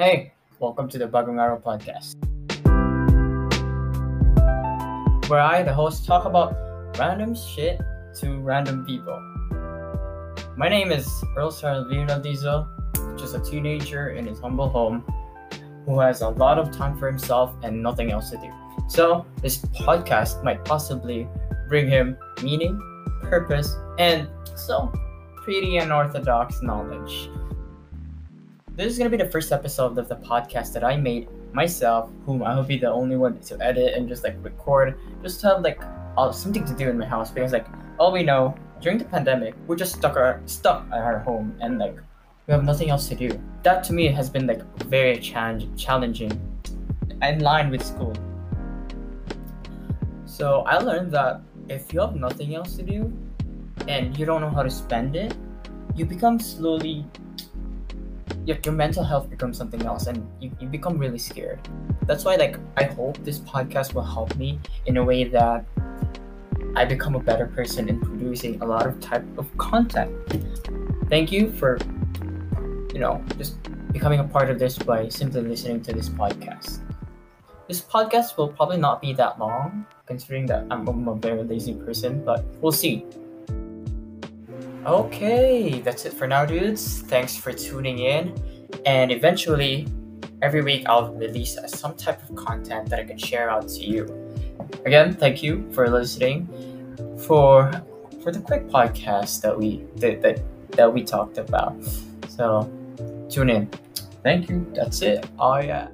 Hey, welcome to the Bagong Araw podcast, where I, the host, talk about random shit to random people. My name is Earl Sarvino Diesel, just a teenager in his humble home who has a lot of time for himself and nothing else to do. So, this podcast might possibly bring him meaning, purpose, and some pretty unorthodox knowledge. This is going to be the first episode of the podcast that I made myself, whom I will be the only one to edit and just like record, just to have like uh, something to do in my house because like all we know during the pandemic, we're just stuck our stuck at our home and like we have nothing else to do. That to me has been like very challenge, challenging in line with school. So I learned that if you have nothing else to do and you don't know how to spend it, you become slowly your, your mental health becomes something else and you, you become really scared. That's why like I hope this podcast will help me in a way that I become a better person in producing a lot of type of content. Thank you for you know just becoming a part of this by simply listening to this podcast. This podcast will probably not be that long, considering that I'm, I'm a very lazy person, but we'll see. Okay, that's it for now, dudes. Thanks for tuning in. And eventually, every week I'll release uh, some type of content that I can share out to you. Again, thank you for listening for for the quick podcast that we that that, that we talked about. So tune in. Thank you. That's it. Oh uh, yeah.